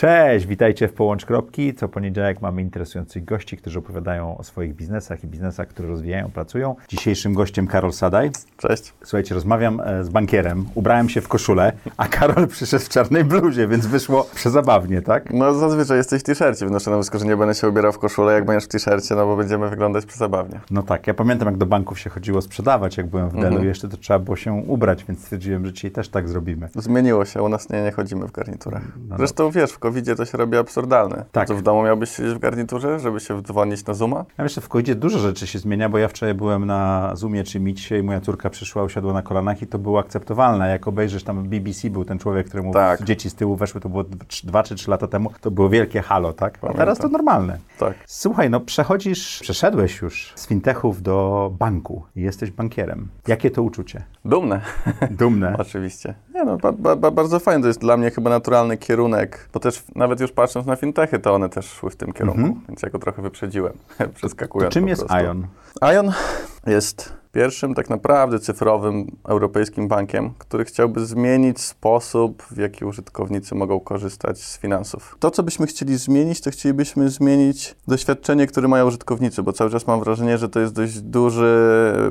Cześć, witajcie w Połącz Kropki. Co poniedziałek mamy interesujących gości, którzy opowiadają o swoich biznesach i biznesach, które rozwijają, pracują. Dzisiejszym gościem Karol Sadaj. Cześć. Słuchajcie, rozmawiam e, z bankierem, ubrałem się w koszulę, a Karol przyszedł w czarnej bluzie, więc wyszło przezabawnie, tak? No zazwyczaj jesteś w t-shircie, wnoszę na wysoko, że nie będę się ubierał w koszulę, jak będziesz w t-shircie, no bo będziemy wyglądać przezabawnie. No tak, ja pamiętam jak do banków się chodziło sprzedawać, jak byłem w Delu, Mhm. jeszcze to trzeba było się ubrać, więc stwierdziłem, że dzisiaj też tak zrobimy. Zmieniło się, u nas nie, nie chodzimy w garniturach. No, Zresztą wiesz, w covid to się robi absurdalne. Tak. Co w domu miałbyś siedzieć w garniturze, żeby się dzwonić na Zooma? Ja myślę, w covidzie dużo rzeczy się zmienia, bo ja wczoraj byłem na Zoomie czy Meetie i moja córka przyszła, usiadła na kolanach i to było akceptowalne. Jak obejrzysz tam BBC, był ten człowiek, któremu Tak. dzieci z tyłu weszły, to było trz- dwa czy trzy lata temu, to było wielkie halo, tak? A teraz to normalne. Tak. Słuchaj, no przechodzisz, przeszedłeś już z fintechów do banku i jesteś bankierem. Jakie to uczucie? Dumne. Dumne. Oczywiście. Nie no, ba, ba, bardzo fajne, to jest dla mnie chyba naturalny kierunek, bo też nawet już patrząc na fintechy, to one też szły w tym kierunku, Mhm. więc ja go trochę wyprzedziłem, To przeskakując czym po jest prostu. Ion? Ion jest pierwszym tak naprawdę cyfrowym europejskim bankiem, który chciałby zmienić sposób, w jaki użytkownicy mogą korzystać z finansów. To, co byśmy chcieli zmienić, to chcielibyśmy zmienić doświadczenie, które mają użytkownicy, bo cały czas mam wrażenie, że to jest dość duże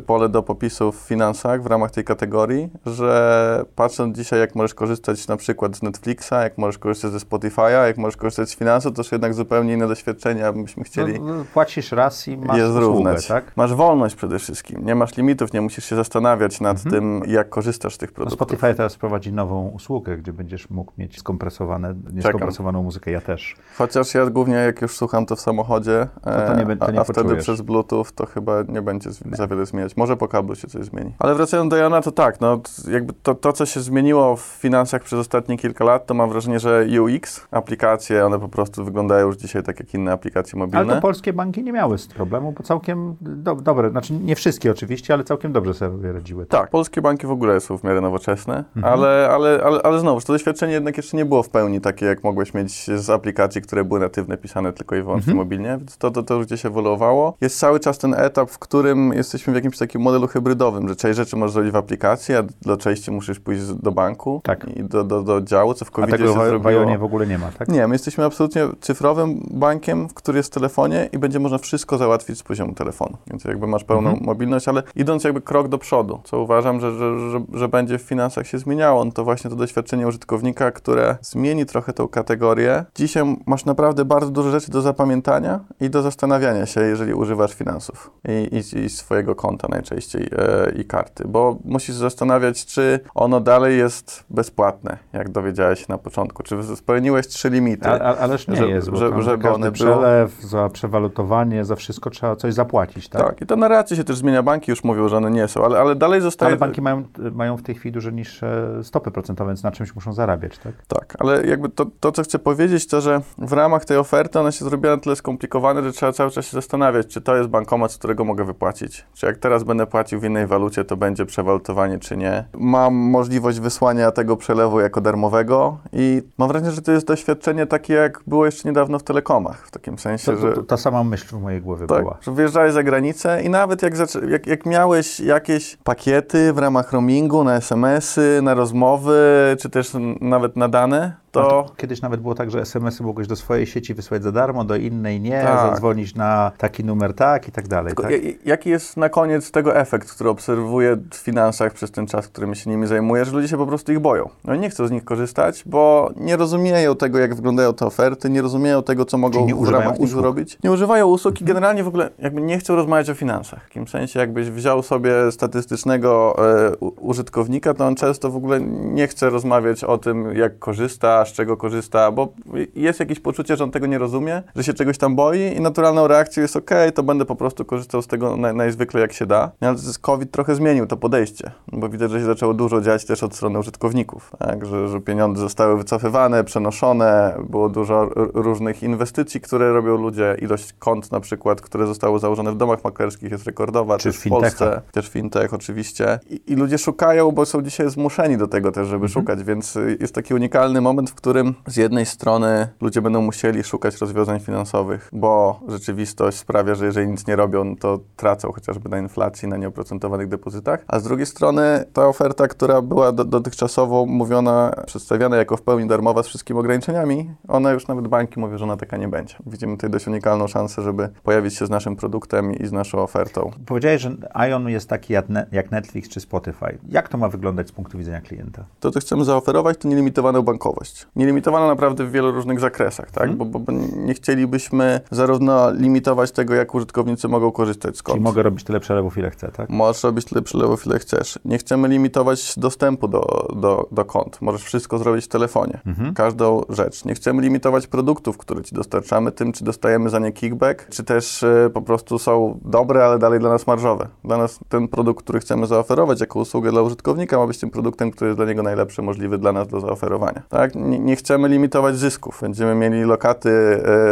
pole do popisu w finansach w ramach tej kategorii, że patrząc dzisiaj, jak możesz korzystać na przykład z Netflixa, jak możesz korzystać ze Spotify'a, jak możesz korzystać z finansów, to są jednak zupełnie inne doświadczenia, byśmy chcieli No, no, płacisz raz i masz je usługę, zrównać. tak? Masz wolność przede wszystkim. Nie masz limitów, nie musisz się zastanawiać nad Mhm. tym, jak korzystasz z tych No produktów. Spotify teraz prowadzi nową usługę, gdzie będziesz mógł mieć skompresowane, nieskompresowaną muzykę. Ja też. Chociaż ja głównie jak już słucham to w samochodzie, to nie e, be- to a, nie a wtedy poczujesz. przez Bluetooth to chyba nie będzie z- za wiele zmieniać. Może po kablu się coś zmieni. Ale wracając do Jana, to tak, no jakby to, to, co się zmieniło w finansach przez ostatnie kilka lat, to mam wrażenie, że UX, aplikacje, one po prostu wyglądają już dzisiaj tak jak inne aplikacje mobilne. Ale to polskie banki nie miały z problemu, bo całkiem do, dobre, znaczy nie wszystkie oczywiście, ale całkiem dobrze sobie radziły. Tak, polskie banki w ogóle są w miarę nowoczesne, Mhm. ale, ale, ale, ale znowu, to doświadczenie jednak jeszcze nie było w pełni takie, jak mogłeś mieć z aplikacji, które były natywne, pisane tylko i wyłącznie Mhm. mobilnie, więc to, to, to już gdzieś ewoluowało. Jest cały czas ten etap, w którym jesteśmy w jakimś takim modelu hybrydowym, że część rzeczy możesz zrobić w aplikacji, a do części musisz pójść do banku Tak. i do, do, do działu, co w covid się w, w zrobiło. Ionie w ogóle nie ma, tak? Nie, my jesteśmy absolutnie cyfrowym bankiem, który jest w telefonie i będzie można wszystko załatwić z poziomu telefonu. Więc jakby masz pełną Mhm. mobilność, ale idąc jakby krok do przodu, co uważam, że, że, że, że będzie w finansach się zmieniało, no to właśnie to doświadczenie użytkownika, które zmieni trochę tą kategorię. Dzisiaj masz naprawdę bardzo dużo rzeczy do zapamiętania i do zastanawiania się, jeżeli używasz finansów i, i, i swojego konta najczęściej e, i karty, bo musisz zastanawiać, czy ono dalej jest bezpłatne, jak dowiedziałeś się na początku, czy spełniłeś trzy limity. A, a, ależ nie Że- jest, bo że- żeby one było- przelew, za przewalutowanie, za wszystko trzeba coś zapłacić, tak? Tak, i ta narracja się też zmienia. Banki już mówią, że one nie są, ale, ale dalej zostaje. Ale banki mają, mają w tej chwili dużo niższe stopy procentowe, więc na czymś muszą zarabiać, tak? Tak, ale jakby to, to, co chcę powiedzieć, to że w ramach tej oferty ona się zrobiła na tyle skomplikowana, że trzeba cały czas się zastanawiać, czy to jest bankomat, z którego mogę wypłacić. Czy jak teraz będę płacił w innej walucie, to będzie przewalutowanie, czy nie. Mam możliwość wysłania tego przelewu jako darmowego i mam wrażenie, że to jest doświadczenie takie, jak było jeszcze niedawno w telekomach. W takim sensie, To, że. to, to, ta sama myśl w mojej głowie Tak, była. że wyjeżdżałeś za granicę i nawet jak, jak, jak miałeś jakieś pakiety w ramach roamingu na SMS-y, na rozmowy, czy też nawet na dane, No to... to kiedyś nawet było tak, że SMS-y mogłeś do swojej sieci wysłać za darmo, do innej nie, Tak. zadzwonić na taki numer tak i tak dalej. Tak? ja- jaki jest na koniec tego efekt, który obserwuję w finansach przez ten czas, którym się nimi zajmuję, że ludzie się po prostu ich boją. No nie chcą z nich korzystać, bo nie rozumieją tego, jak wyglądają te oferty, nie rozumieją tego, co mogą Czyli nie w ramach usług. zrobić. Nie używają usług i generalnie w ogóle jakby nie chcą rozmawiać o finansach. W takim sensie, jakbyś wziął sobie statystycznego e, użytkownika, to on często w ogóle nie chce rozmawiać o tym, jak korzysta, z czego korzysta, bo jest jakieś poczucie, że on tego nie rozumie, że się czegoś tam boi i naturalną reakcją jest ok, to będę po prostu korzystał z tego naj, najzwykle jak się da. No, Ale COVID trochę zmienił to podejście, bo widać, że się zaczęło dużo dziać też od strony użytkowników, tak? że, że pieniądze zostały wycofywane, przenoszone, było dużo różnych inwestycji, które robią ludzie, ilość kont na przykład, które zostały założone w domach maklerskich jest rekordowa, Czy Polsce, też fintech oczywiście. I, I ludzie szukają, bo są dzisiaj zmuszeni do tego też, żeby szukać, więc y, jest taki unikalny moment, moment, w którym z jednej strony ludzie będą musieli szukać rozwiązań finansowych, bo rzeczywistość sprawia, że jeżeli nic nie robią, to tracą chociażby na inflacji, na nieoprocentowanych depozytach, a z drugiej strony ta oferta, która była do, dotychczasowo mówiona, przedstawiana jako w pełni darmowa z wszystkimi ograniczeniami, ona już nawet banki mówią, że ona taka nie będzie. Widzimy tutaj dość unikalną szansę, żeby pojawić się z naszym produktem i z naszą ofertą. Powiedziałeś, że Ion jest taki jak Ne- jak Netflix czy Spotify. Jak to ma wyglądać z punktu widzenia klienta? To, co chcemy zaoferować, to nielimitowaną bankowość. Nielimitowaną naprawdę w wielu różnych zakresach, tak? Mhm. Bo, bo, bo nie chcielibyśmy zarówno limitować tego, jak użytkownicy mogą korzystać z Czyli kont. mogę robić tyle przelewów, ile chcę, tak? Możesz robić tyle przelewów, ile chcesz. Nie chcemy limitować dostępu do, do, do kont. Możesz wszystko zrobić w telefonie. Mhm. Każdą rzecz. Nie chcemy limitować produktów, które ci dostarczamy, tym, czy dostajemy za nie kickback, czy też e, po prostu są dobre, ale dalej dla nas marżowe. Dla nas ten produkt, który chcemy zaoferować jako usługę dla użytkownika, ma być tym produktem, który jest dla niego najlepszy, możliwy dla nas do zaoferowania. Tak? Nie, nie chcemy limitować zysków. Będziemy mieli lokaty,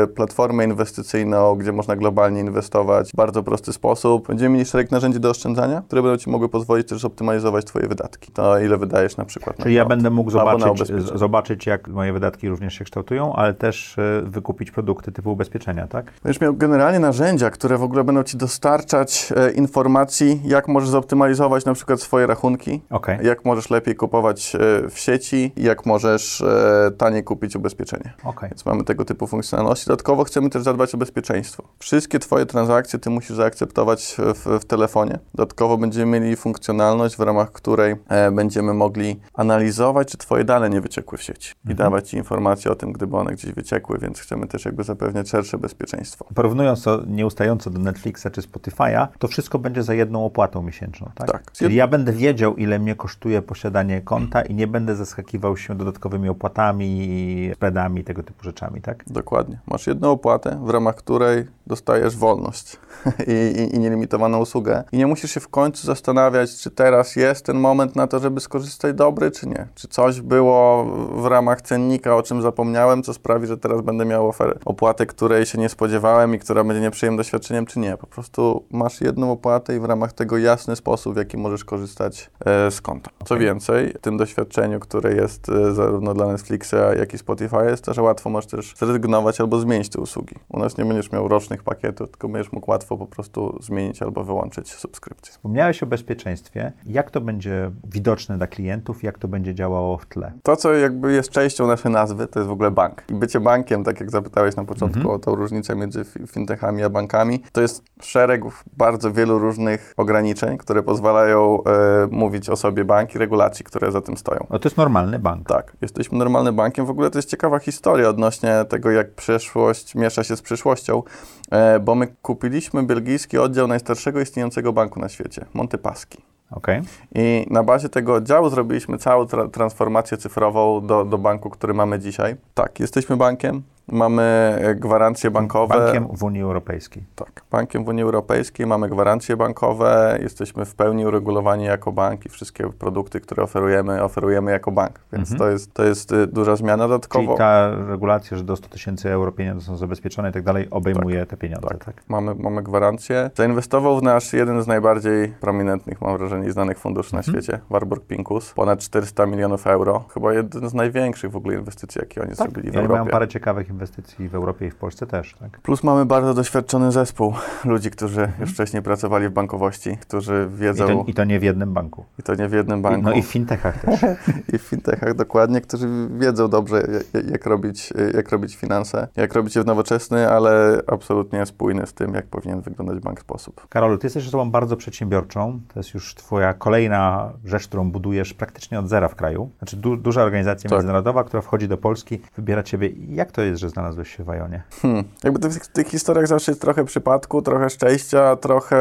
e, platformę inwestycyjną, gdzie można globalnie inwestować w bardzo prosty sposób. Będziemy mieli szereg narzędzi do oszczędzania, które będą ci mogły pozwolić też optymalizować twoje wydatki. To ile wydajesz na przykład na Czyli ja kont. będę mógł na zobaczyć, zobaczyć, jak moje wydatki również się kształtują, ale też e, wykupić produkty typu ubezpieczenia, tak? Będziesz miał generalnie narzędzia, które w ogóle będą ci dostarczać e, informacji, jak możesz zoptymalizować na przykład swoje rachunki, Okej. jak możesz lepiej kupować e, w sieci, jak możesz e, taniej kupić ubezpieczenie. Okej. Więc mamy tego typu funkcjonalności. Dodatkowo chcemy też zadbać o bezpieczeństwo. Wszystkie Twoje transakcje Ty musisz zaakceptować w, w telefonie. Dodatkowo będziemy mieli funkcjonalność, w ramach której e, będziemy mogli analizować, czy Twoje dane nie wyciekły w sieci i Mhm. dawać Ci informacje o tym, gdyby one gdzieś wyciekły, więc chcemy też jakby zapewniać szersze bezpieczeństwo. Porównując to nieustająco do Netflixa czy Spotify'a, to wszystko będzie za jedną opłatą miesięczną, tak? Tak. Czyli ja będę wiedział, ile mnie kosztuje posiadanie konta i nie będę zaskakiwał się dodatkowymi opłatami, spreadami, tego typu rzeczami, tak? Dokładnie. Masz jedną opłatę, w ramach której dostajesz wolność i, i, i nielimitowaną usługę. I nie musisz się w końcu zastanawiać, czy teraz jest ten moment na to, żeby skorzystać dobry, czy nie. Czy coś było w ramach cennika, o czym zapomniałem, co sprawi, że teraz będę miał ofer- opłatę, której się nie spodziewałem i która będzie nieprzyjemnym doświadczeniem, czy nie. Po prostu masz jedną opłatę i w ramach tego jasny sposób, w jaki możesz korzystać e, z konta. Co więcej, w tym doświadczeniu, które jest e, zarówno dla Netflixa, jak i Spotify, jest to, że łatwo możesz też zrezygnować albo zmienić te usługi. U nas nie będziesz miał rocznych pakietów, tylko będziesz mógł łatwo po prostu zmienić albo wyłączyć subskrypcję. Wspomniałeś o bezpieczeństwie. Jak to będzie widoczne dla klientów? Jak to będzie działało w tle? To, co jakby jest częścią naszej nazwy, to jest w ogóle bank. I bycie bankiem, tak jak zapytałeś na początku Mhm. o tą różnicę między fi- fintechami a bankami, to jest szereg bardzo wielu różnych ograniczeń, które pozwalają e, mówić o sobie bank i regulacji, które za tym stoją. No to jest normalny bank. Tak, jesteśmy normalnym bankiem. W ogóle to jest ciekawa historia odnośnie tego, jak przeszłość miesza się z przyszłością, e, bo my kupiliśmy belgijski oddział najstarszego istniejącego banku na świecie, Montepaschi. Okej. I na bazie tego oddziału zrobiliśmy całą tra- transformację cyfrową do, do banku, który mamy dzisiaj. Tak, jesteśmy bankiem, mamy e, gwarancje bankowe. Bankiem w Unii Europejskiej. Tak, bankiem w Unii Europejskiej, mamy gwarancje bankowe, jesteśmy w pełni uregulowani jako bank i wszystkie produkty, które oferujemy, oferujemy jako bank, więc Mhm. to, jest, to jest y, duża zmiana Czyli dodatkowo. ta regulacja, że do 100 tysięcy euro pieniądze są zabezpieczone i tak dalej, obejmuje te pieniądze, tak? Mamy, mamy gwarancję. Zainwestował w nasz jeden z najbardziej prominentnych, mam wrażenie, znanych funduszy na Mhm. świecie, Warburg Pincus. Ponad 400 milionów euro. Chyba jeden z największych w ogóle inwestycji, jakie oni zrobili w I oni mają Europie. parę ciekawych inwestycji w Europie i w Polsce też, tak? Plus mamy bardzo doświadczony zespół ludzi, którzy już wcześniej pracowali w bankowości, którzy Mhm. I wiedzą, to, I to nie w jednym banku. i to nie w jednym banku. No i w fintechach też. i w fintechach dokładnie, którzy wiedzą dobrze, jak, jak, robić, jak robić finanse, jak robić je w nowoczesny, ale absolutnie spójny z tym, jak powinien wyglądać bank sposób. Karolu, ty jesteś osobą bardzo przedsiębiorczą. To jest już twoja kolejna rzecz, którą budujesz praktycznie od zera w kraju. Znaczy du duża organizacja Tak. międzynarodowa, która wchodzi do Polski, wybiera ciebie. Jak to jest, że znalazłeś się w Ajonie? Hmm. Jakby w tych, historiach zawsze jest trochę przypadku, trochę szczęścia, trochę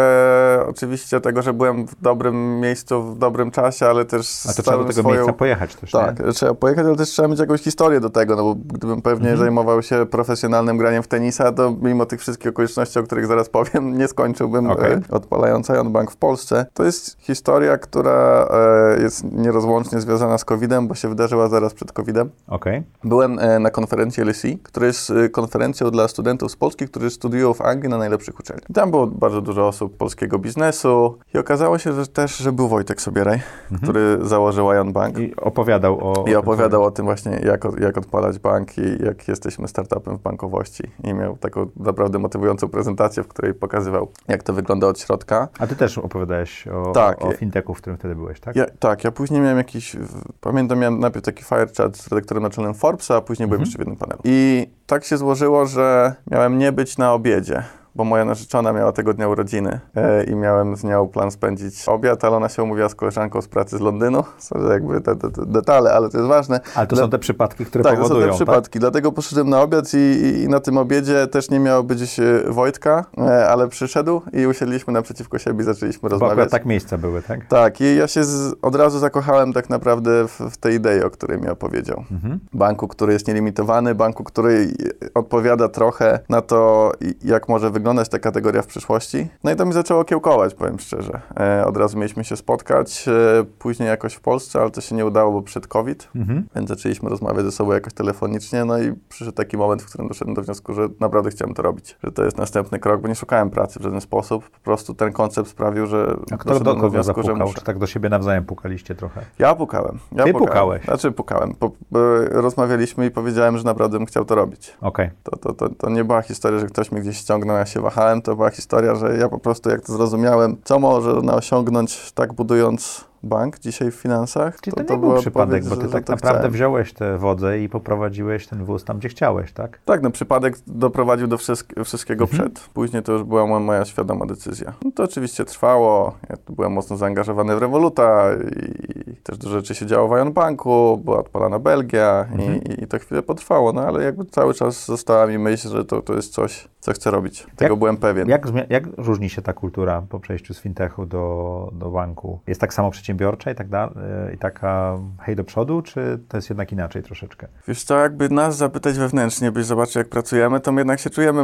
oczywiście tego, że byłem w dobrym miejscu, w dobrym czasie, ale też A to trzeba do tego swoją... miejsca pojechać też, Tak, nie? trzeba pojechać, ale też trzeba mieć jakąś historię do tego, no bo gdybym pewnie Mhm. zajmował się profesjonalnym graniem w tenisa, to mimo tych wszystkich okoliczności, o których zaraz powiem, nie skończyłbym e, odpalając Ion Bank w Polsce. To jest historia, która e, jest nierozłącznie związana z COVID-em, bo się wydarzyła zaraz przed COVID-em. Okej. Byłem e, na konferencji LSE, która jest y, konferencją dla studentów z Polski, którzy studiują w Anglii na najlepszych uczelniach. Tam było bardzo dużo osób polskiego biznesu i okazało się że też, że był Wojtek Sobieraj, który założył Ion Bank. I opowiadał o... I opowiadał o tym właśnie, jak, jak odpalać bank i jak jesteśmy startupem w bankowości. I miał taką naprawdę motywującą prezentację, w której pokazywał, jak to wygląda od środka. A ty też opowiadałeś o, Tak. o fintechu, w którym wtedy byłeś, tak? Ja, tak, ja później miałem jakiś, pamiętam, miałem najpierw taki fire chat z redaktorem naczelnym Forbesa, a później byłem jeszcze w jednym panelu. I tak się złożyło, że miałem nie być na obiedzie. Bo moja narzeczona miała tego dnia urodziny e, i miałem z nią plan spędzić obiad, ale ona się umówiła z koleżanką z pracy z Londynu. Sorry, jakby te, te, te detale, ale to jest ważne. Ale to Dla- są te przypadki, które Tak, to są powodują, te przypadki. Dlatego poszedłem na obiad i, i, i na tym obiedzie też nie miało być e, Wojtka, e, ale przyszedł i usiedliśmy naprzeciwko siebie i zaczęliśmy Bo rozmawiać. akurat tak miejsca były, tak? Tak, i ja się z, od razu zakochałem tak naprawdę w, w tej idei, o której mi opowiedział. Mhm. Banku, który jest nielimitowany, banku, który odpowiada trochę na to, jak może wyglądać ta kategoria w przyszłości. No i to mi zaczęło kiełkować, powiem szczerze. E, od razu mieliśmy się spotkać, e, później jakoś w Polsce, ale to się nie udało, bo przed COVID. Mhm. Więc zaczęliśmy rozmawiać ze sobą jakoś telefonicznie, no i przyszedł taki moment, w którym doszedłem do wniosku, że naprawdę chciałem to robić. Że to jest następny krok, bo nie szukałem pracy w żaden sposób. Po prostu ten koncept sprawił, że A kto do kogo wniosku, że zapukał? muszę. Czy tak do siebie nawzajem pukaliście trochę? Ja pukałem. Ja Ty pukałem. pukałeś? Znaczy pukałem. Po, rozmawialiśmy i powiedziałem, że naprawdę bym chciał to robić. Okej. To, to, to, to nie była historia, że ktoś mnie gdzieś ściągnął, ja się wahałem. To była historia, że ja po prostu jak to zrozumiałem, co można osiągnąć tak budując bank dzisiaj w finansach. Czyli to, nie była był przypadek, bo ty tak to naprawdę chciałem. wziąłeś tę wodę i poprowadziłeś ten wóz tam, gdzie chciałeś, tak? Tak, no przypadek doprowadził do wszystk- wszystkiego Mhm. przed. Później to już była mo- moja świadoma decyzja. No to oczywiście trwało. Ja byłem mocno zaangażowany w Revoluta i też dużo rzeczy się działo w Ion Banku, była odpalana Belgia Mhm. i, i to chwilę potrwało, no ale jakby cały czas została mi myśl, że to, to jest coś, co chcę robić. Tego Jak- byłem pewien. Jak, jak różni się ta kultura po przejściu z fintechu do, do banku? Jest tak samo przedsiębiorcza i tak dalej, i taka hej do przodu, czy to jest jednak inaczej troszeczkę? Wiesz co, jakby nas zapytać wewnętrznie, byś zobaczył jak pracujemy, to my jednak się czujemy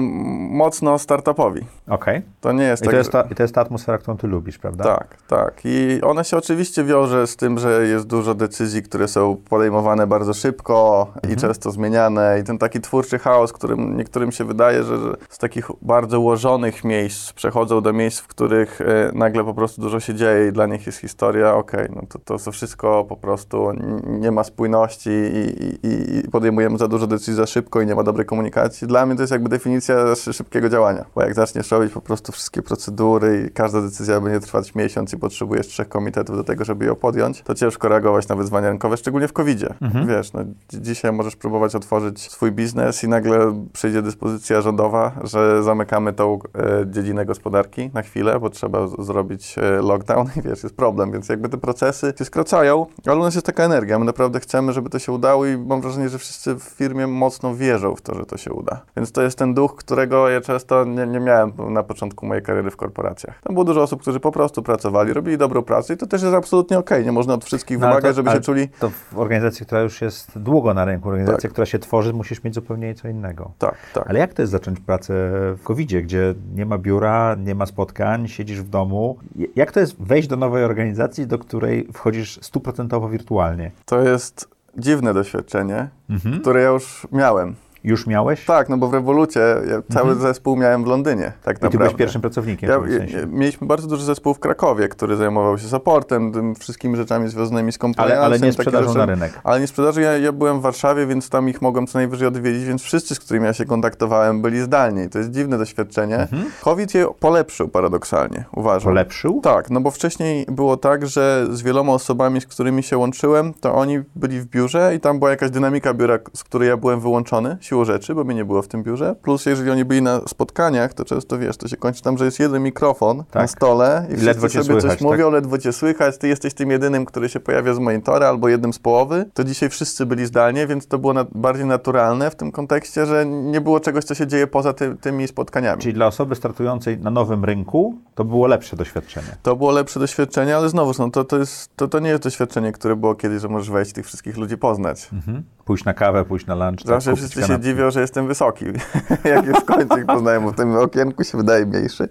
mocno startupowi. Okej. To nie jest I, tak, to jest ta, I to jest ta atmosfera, którą ty lubisz, prawda? Tak, tak. I ona się oczywiście wiąże z tym, że jest dużo decyzji, które są podejmowane bardzo szybko i często zmieniane. I ten taki twórczy chaos, którym niektórym się wydaje, że, że z takich bardzo ułożonych miejsc przechodzą do miejsc, w których e, nagle po prostu dużo się dzieje i dla nich jest historia, okej, no to, to, to wszystko po prostu nie ma spójności i, i, i podejmujemy za dużo decyzji za szybko i nie ma dobrej komunikacji. Dla mnie to jest jakby definicja szy- szybkiego działania, bo jak zaczniesz robić po prostu wszystkie procedury i każda decyzja będzie trwać miesiąc i potrzebujesz trzech komitetów do tego, żeby ją podjąć, to ciężko reagować na wyzwania rynkowe, szczególnie w COVID-zie. Mhm. Wiesz, no, dzi- dzisiaj możesz próbować otworzyć swój biznes i nagle przyjdzie dyspozycja rządowa, że zamykamy tą e, dziedzinę gospodarki na chwilę, bo trzeba z- zrobić e, lockdown i wiesz, jest problem, więc jakby te procesy się skracają, ale u nas jest taka energia, my naprawdę chcemy, żeby to się udało i mam wrażenie, że wszyscy w firmie mocno wierzą w to, że to się uda. Więc to jest ten duch, którego ja często nie, nie miałem na początku mojej kariery w korporacjach. Tam było dużo osób, którzy po prostu pracowali, robili dobrą pracę i to też jest absolutnie okej, nie można od wszystkich No, wymagać, to- żeby się czuli... To w organizacji, która już jest długo na rynku, organizacja, Tak. która się tworzy, musisz mieć zupełnie co innego. Tak, tak. Ale jak to jest zacząć pracę w covid gdzie nie ma biura, nie ma spotkań, siedzisz w domu? Jak to jest wejść do nowej organizacji, do której wchodzisz stuprocentowo wirtualnie? To jest dziwne doświadczenie, Mhm. które ja już miałem. Już miałeś? Tak, no bo w Revolucie ja cały Mhm. zespół miałem w Londynie, tak I ty naprawdę. byłeś pierwszym pracownikiem Ja, w sensie. mieliśmy bardzo duży zespół w Krakowie, który zajmował się supportem, tym wszystkimi rzeczami związanymi z Ale, compliance. ale nie sprzedażą rzeczy. na rynek. Ale nie sprzedaży, ja, ja byłem w Warszawie, więc tam ich mogłem co najwyżej odwiedzić, więc wszyscy, z którymi ja się kontaktowałem, byli zdalni. To jest dziwne doświadczenie. Mhm. COVID je polepszył paradoksalnie, uważam. Polepszył? Tak, no bo wcześniej było tak, że z wieloma osobami, z którymi się łączyłem, to oni byli w biurze i tam była jakaś dynamika biura, z której ja byłem wyłączony, siłą rzeczy, bo mnie nie było w tym biurze. Plus, jeżeli oni byli na spotkaniach, to często wiesz, to się kończy tam, że jest jeden mikrofon na Tak. stole i I wszyscy ledwo cię sobie słychać, coś mówią, ledwo cię słychać, ty jesteś tym jedynym, który się pojawia z monitora albo jednym z połowy. To dzisiaj wszyscy byli zdalnie, więc to było na, bardziej naturalne w tym kontekście, że nie było czegoś, co się dzieje poza ty, tymi spotkaniami. Czyli dla osoby startującej na nowym rynku to było lepsze doświadczenie. To było lepsze doświadczenie, ale znowu, no, to, to, jest, to, to nie jest doświadczenie, które było kiedyś, że możesz wejść tych wszystkich ludzi poznać. Mhm. Pójść na kawę, pójść na lunch, tak, Zawsze kupić wszyscy kanapkę. Podziwiał, że jestem wysoki. Jak już w końcu ich poznałem, w tym okienku się wydaje mniejszy.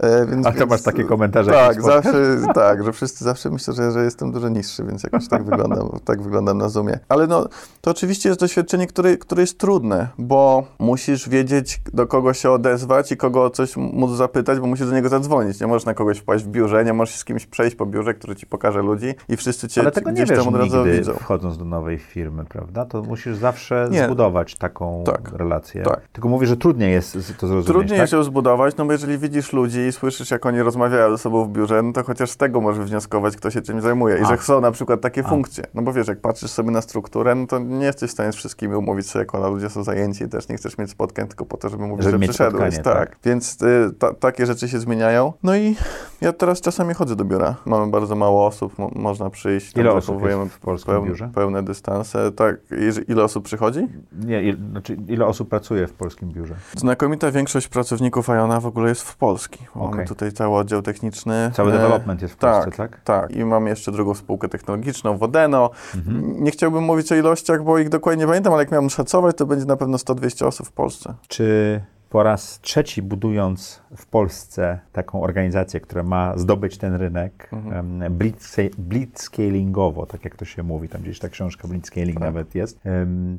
E, więc, A to więc, masz takie komentarze? Tak, zawsze, tak, że wszyscy zawsze myślą, że, że jestem dużo niższy, więc jakoś tak wyglądam, tak wyglądam na Zoomie. Ale no, to oczywiście jest doświadczenie, które, które jest trudne, bo musisz wiedzieć, do kogo się odezwać i kogo o coś móc zapytać, bo musisz do niego zadzwonić. Nie możesz na kogoś wpaść w biurze, nie możesz z kimś przejść po biurze, który ci pokaże ludzi i wszyscy cię Ale tego nie tam od razu nigdy, widzą. wchodząc do nowej firmy, prawda? To musisz zawsze nie. zbudować taką tak. relację. Tak. Tylko mówię, że trudniej jest to zrozumieć, Trudniej tak? się zbudować, no bo jeżeli widzisz ludzi i słyszysz, jak oni rozmawiają ze sobą w biurze, no to chociaż z tego możesz wnioskować, kto się czym zajmuje i A. że chcą na przykład takie A. funkcje. No bo wiesz, jak patrzysz sobie na strukturę, no to nie jesteś w stanie z wszystkimi umówić się, jak ona ludzie są zajęci i też nie chcesz mieć spotkań tylko po to, żeby mówić, żeby że przyszedłeś. Tak. tak. Więc y, ta, takie rzeczy się zmieniają. No i ja teraz czasami chodzę do biura. Mamy bardzo mało osób, mo można przyjść. Ile osób w polskim peł biurze? Pełne dystanse. Tak. Ile osób przychodzi? Nie, il, znaczy ile osób pracuje w polskim biurze? Znakomita większość pracowników Iona w ogóle jest w Polski. Okay. Mamy tutaj cały oddział techniczny. Cały e, development jest w Polsce, tak? Tak, tak. I mam jeszcze drugą spółkę technologiczną, Wodeno. Mhm. Nie chciałbym mówić o ilościach, bo ich dokładnie nie pamiętam, ale jak miałem szacować, to będzie na pewno 100-200 osób w Polsce. Czy po raz trzeci budując w Polsce taką organizację, która ma zdobyć ten rynek mhm. blitzscalingowo, tak jak to się mówi, tam gdzieś ta książka blitzscaling tak. nawet jest,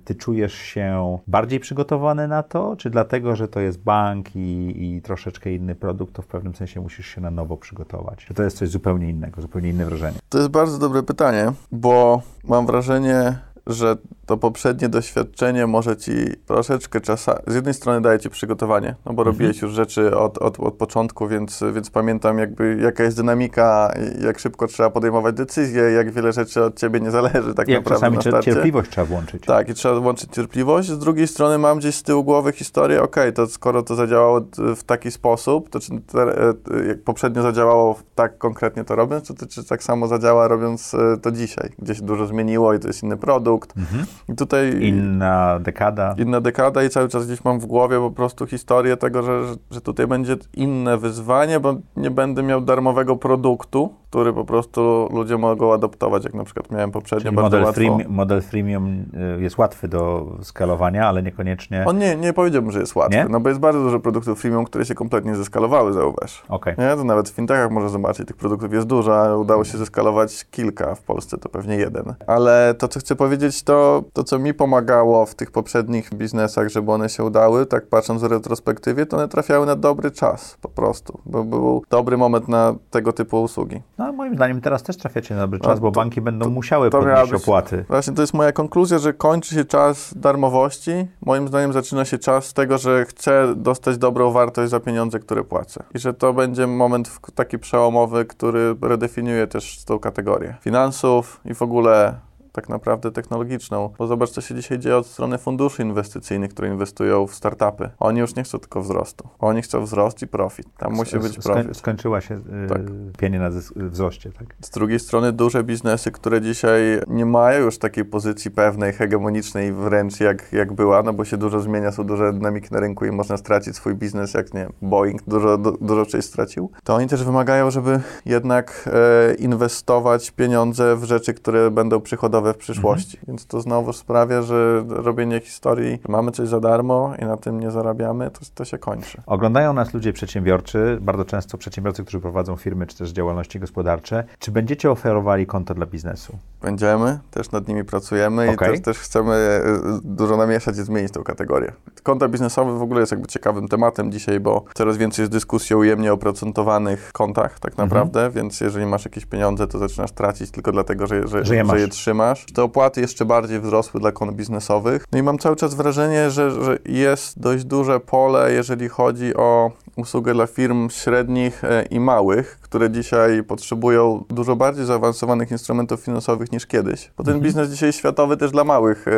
ty czujesz się bardziej przygotowany na to, czy dlatego, że to jest bank i, i troszeczkę inny produkt, to w pewnym sensie musisz się na nowo przygotować? Czy to jest coś zupełnie innego, zupełnie inne wrażenie? To jest bardzo dobre pytanie, bo mam wrażenie, że to poprzednie doświadczenie może ci troszeczkę czasa, z jednej strony daje ci przygotowanie, no bo mhm. robiłeś już rzeczy od, od, od początku, więc, więc pamiętam jakby jaka jest dynamika, jak szybko trzeba podejmować decyzje, jak wiele rzeczy od ciebie nie zależy tak jak naprawdę czasami na cierpliwość trzeba włączyć. Tak, i trzeba włączyć cierpliwość. Z drugiej strony mam gdzieś z tyłu głowy historię, ok, to skoro to zadziałało w taki sposób, to czy te, e, jak poprzednio zadziałało tak konkretnie to robiąc, czy, czy tak samo zadziała robiąc e, to dzisiaj? Gdzieś dużo zmieniło i to jest inny produkt. Mhm. I tutaj... Inna dekada. Inna dekada i cały czas gdzieś mam w głowie po prostu historię tego, że, że tutaj będzie inne wyzwanie, bo nie będę miał darmowego produktu, który po prostu ludzie mogą adoptować, jak na przykład miałem poprzednio Czyli bardzo model łatwo. Free, model freemium y, jest łatwy do skalowania, ale niekoniecznie... On nie, nie powiedziałbym, że jest łatwy, nie? no bo jest bardzo dużo produktów freemium, które się kompletnie zeskalowały, zauważ. Okay. Nie? To nawet w fintechach można zobaczyć, tych produktów jest dużo, a udało się zeskalować kilka, w Polsce to pewnie jeden. Ale to, co chcę powiedzieć, to, to co mi pomagało w tych poprzednich biznesach, żeby one się udały, tak patrząc w retrospektywie, to one trafiały na dobry czas po prostu, bo był dobry moment na tego typu usługi. No, moim zdaniem teraz też trafiacie na dobry czas, no, bo banki będą to, musiały to podnieść być, opłaty. Właśnie to jest moja konkluzja, że kończy się czas darmowości. Moim zdaniem zaczyna się czas tego, że chcę dostać dobrą wartość za pieniądze, które płacę. I że to będzie moment taki przełomowy, który redefiniuje też tą kategorię finansów i w ogóle tak naprawdę technologiczną. Bo zobacz, co się dzisiaj dzieje od strony funduszy inwestycyjnych, które inwestują w startupy. Oni już nie chcą tylko wzrostu. Oni chcą wzrost i profit. Tam musi być profit. Skończyła się yy, tak. pienie na wzroście, tak? Z drugiej strony duże biznesy, które dzisiaj nie mają już takiej pozycji pewnej, hegemonicznej wręcz jak, jak była, no bo się dużo zmienia, są duże dynamiki na rynku i można stracić swój biznes, jak nie Boeing dużo, du, dużo część stracił, to oni też wymagają, żeby jednak e, inwestować pieniądze w rzeczy, które będą przychodowe w przyszłości. Mhm. Więc to znowu sprawia, że robienie historii, mamy coś za darmo i na tym nie zarabiamy, to, to się kończy. Oglądają nas ludzie przedsiębiorczy, bardzo często przedsiębiorcy, którzy prowadzą firmy czy też działalności gospodarcze. Czy będziecie oferowali konto dla biznesu? Będziemy, też nad nimi pracujemy okay. i też, też chcemy e, dużo namieszać i zmienić tę kategorię. Konta biznesowe w ogóle jest jakby ciekawym tematem dzisiaj, bo coraz więcej jest dyskusji o ujemnie oprocentowanych kontach tak mhm. naprawdę, mhm. więc jeżeli masz jakieś pieniądze, to zaczynasz tracić tylko dlatego, że, że, że, je, że je trzymasz te opłaty jeszcze bardziej wzrosły dla kont biznesowych. No i mam cały czas wrażenie, że, że jest dość duże pole, jeżeli chodzi o usługę dla firm średnich e, i małych, które dzisiaj potrzebują dużo bardziej zaawansowanych instrumentów finansowych niż kiedyś. Bo ten mhm. biznes dzisiaj jest światowy też dla małych e,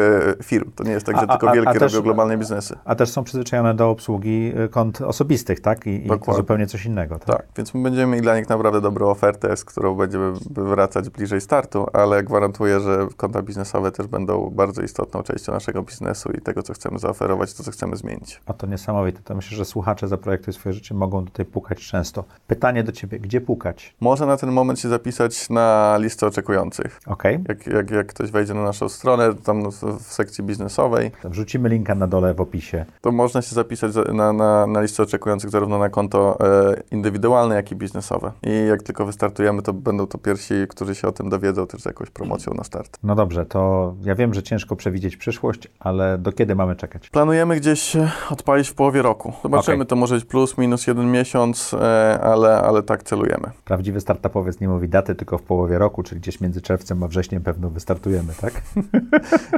firm. To nie jest tak, że a, tylko wielkie a, a robią też, globalne biznesy. A też są przyzwyczajone do obsługi e, kont osobistych, tak? I, i to zupełnie coś innego. Tak? tak, więc my będziemy mieli dla nich naprawdę dobrą ofertę, z którą będziemy wracać bliżej startu, ale gwarantuję, że konta biznesowe też będą bardzo istotną częścią naszego biznesu i tego, co chcemy zaoferować, to, co chcemy zmienić. A to niesamowite. To myślę, że słuchacze Zaprojektuj swoje życie mogą tutaj pukać często. Pytanie do Ciebie, gdzie pukać? Można na ten moment się zapisać na listę oczekujących. Ok? Jak, jak, jak ktoś wejdzie na naszą stronę, tam w, sekcji biznesowej, Wrzucimy linka na dole w opisie. to można się zapisać za- na, na, na listę oczekujących zarówno na konto e, indywidualne, jak i biznesowe. I jak tylko wystartujemy, to będą to pierwsi, którzy się o tym dowiedzą też z jakąś promocją na start. No dobrze, to ja wiem, że ciężko przewidzieć przyszłość, ale do kiedy mamy czekać? Planujemy gdzieś e, odpalić w połowie roku. Zobaczymy, Okej. to może być plus, minus jeden miesiąc, e, ale, ale tak celujemy. Prawdziwy startupowiec nie mówi daty, tylko w połowie roku, czyli gdzieś między czerwcem a wrześniem pewno wystartujemy, tak?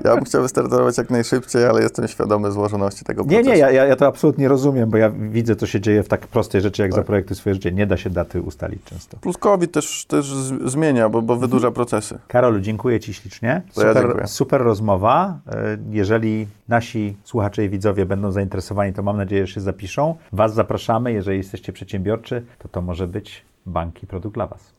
Ja bym chciał wystartować jak najszybciej, ale jestem świadomy złożoności tego Nie, procesu. nie, ja, ja ja to absolutnie rozumiem, bo ja widzę, co się dzieje w tak prostej rzeczy, jak Tak. Zaprojektuj swoje życie. Nie da się daty ustalić często. Plus COVID też, też zmienia, bo, bo wydłuża procesy. Karolu, dziękuję Ci ślicznie. To ja Super, super rozmowa. E, Jeżeli nasi słuchacze i widzowie będą zainteresowani, to mam nadzieję, że się zapiszą. Was zapraszamy. Jeżeli jesteście przedsiębiorczy, to to może być bank i produkt dla Was.